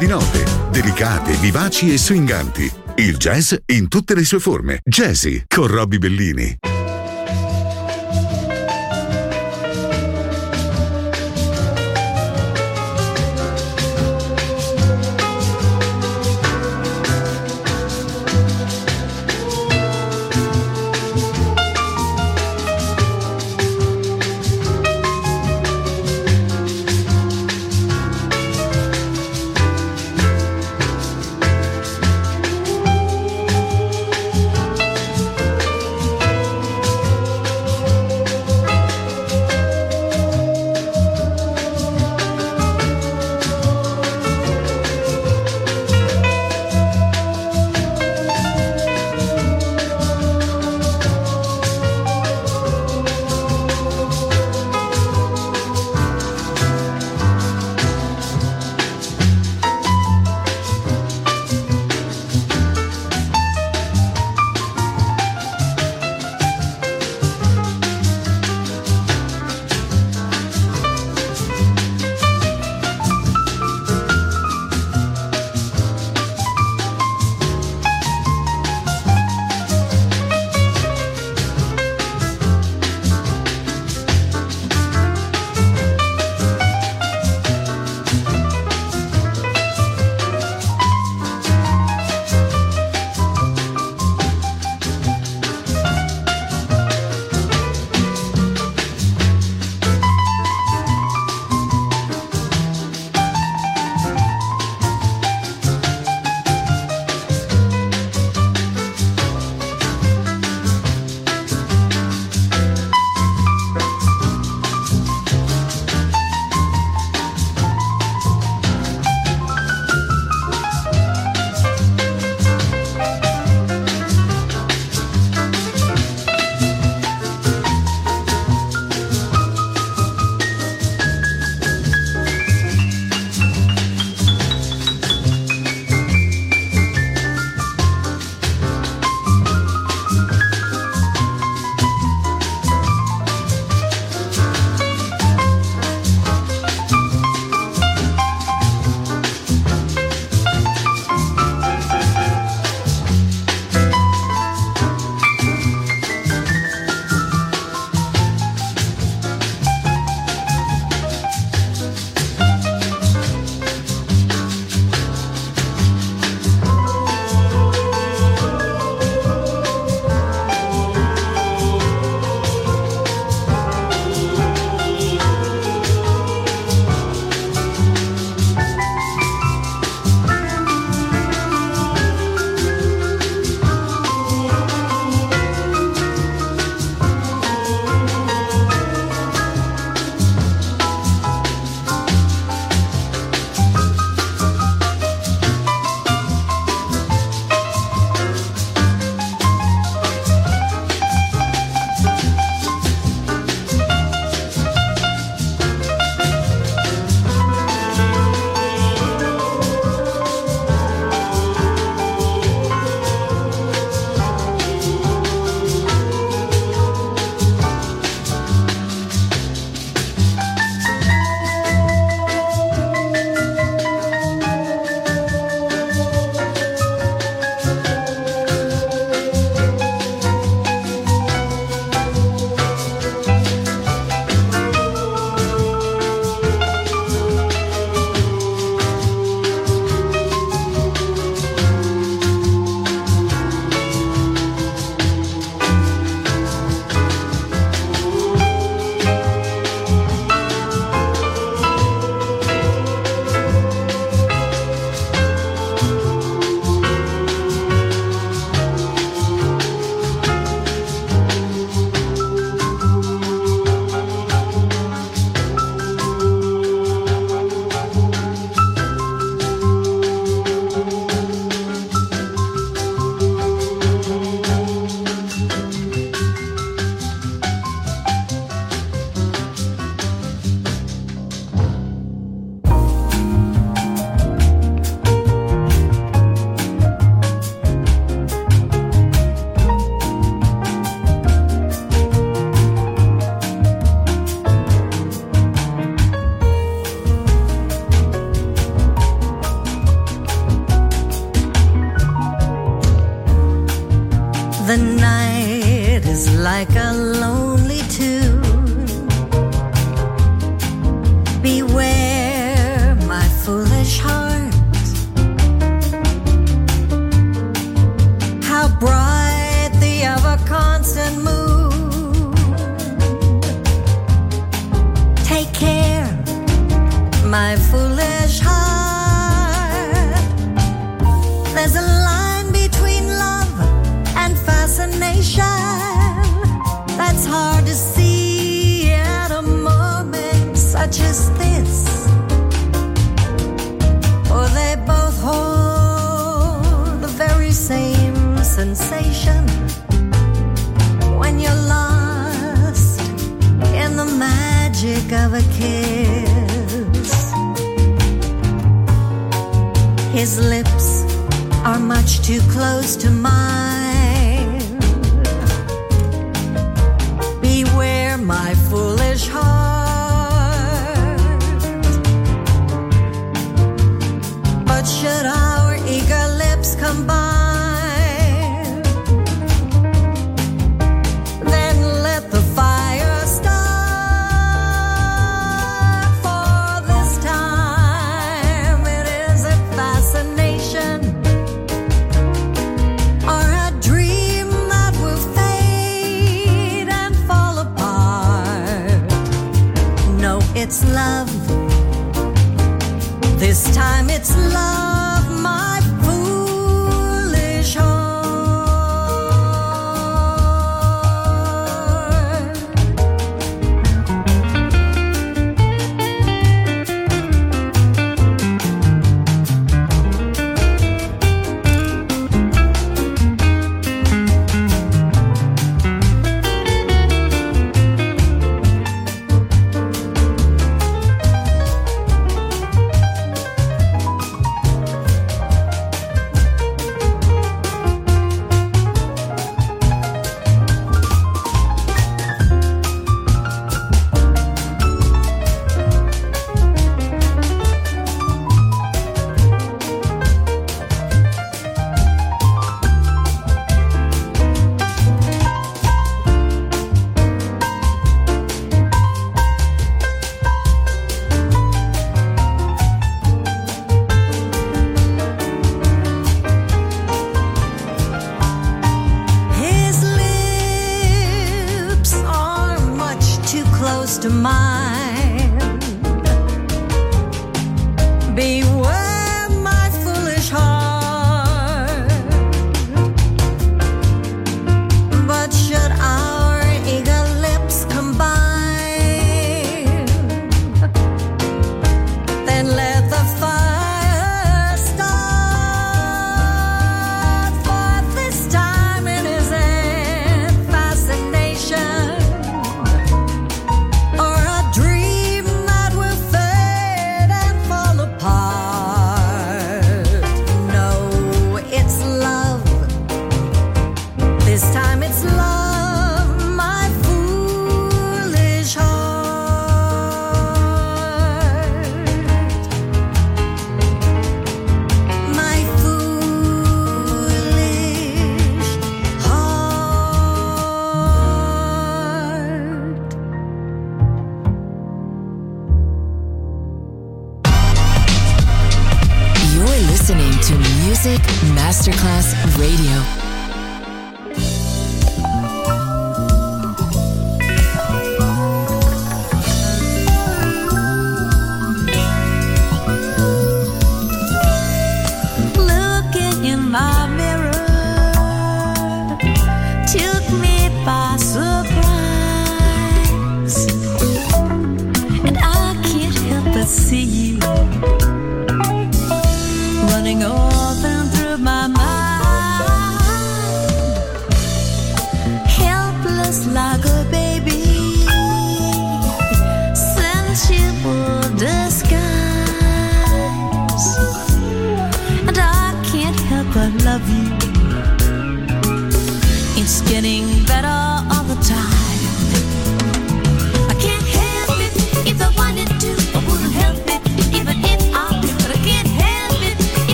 Di note, delicate, vivaci e swinganti. Il jazz in tutte le sue forme. Jazzy con Robbie Bellini.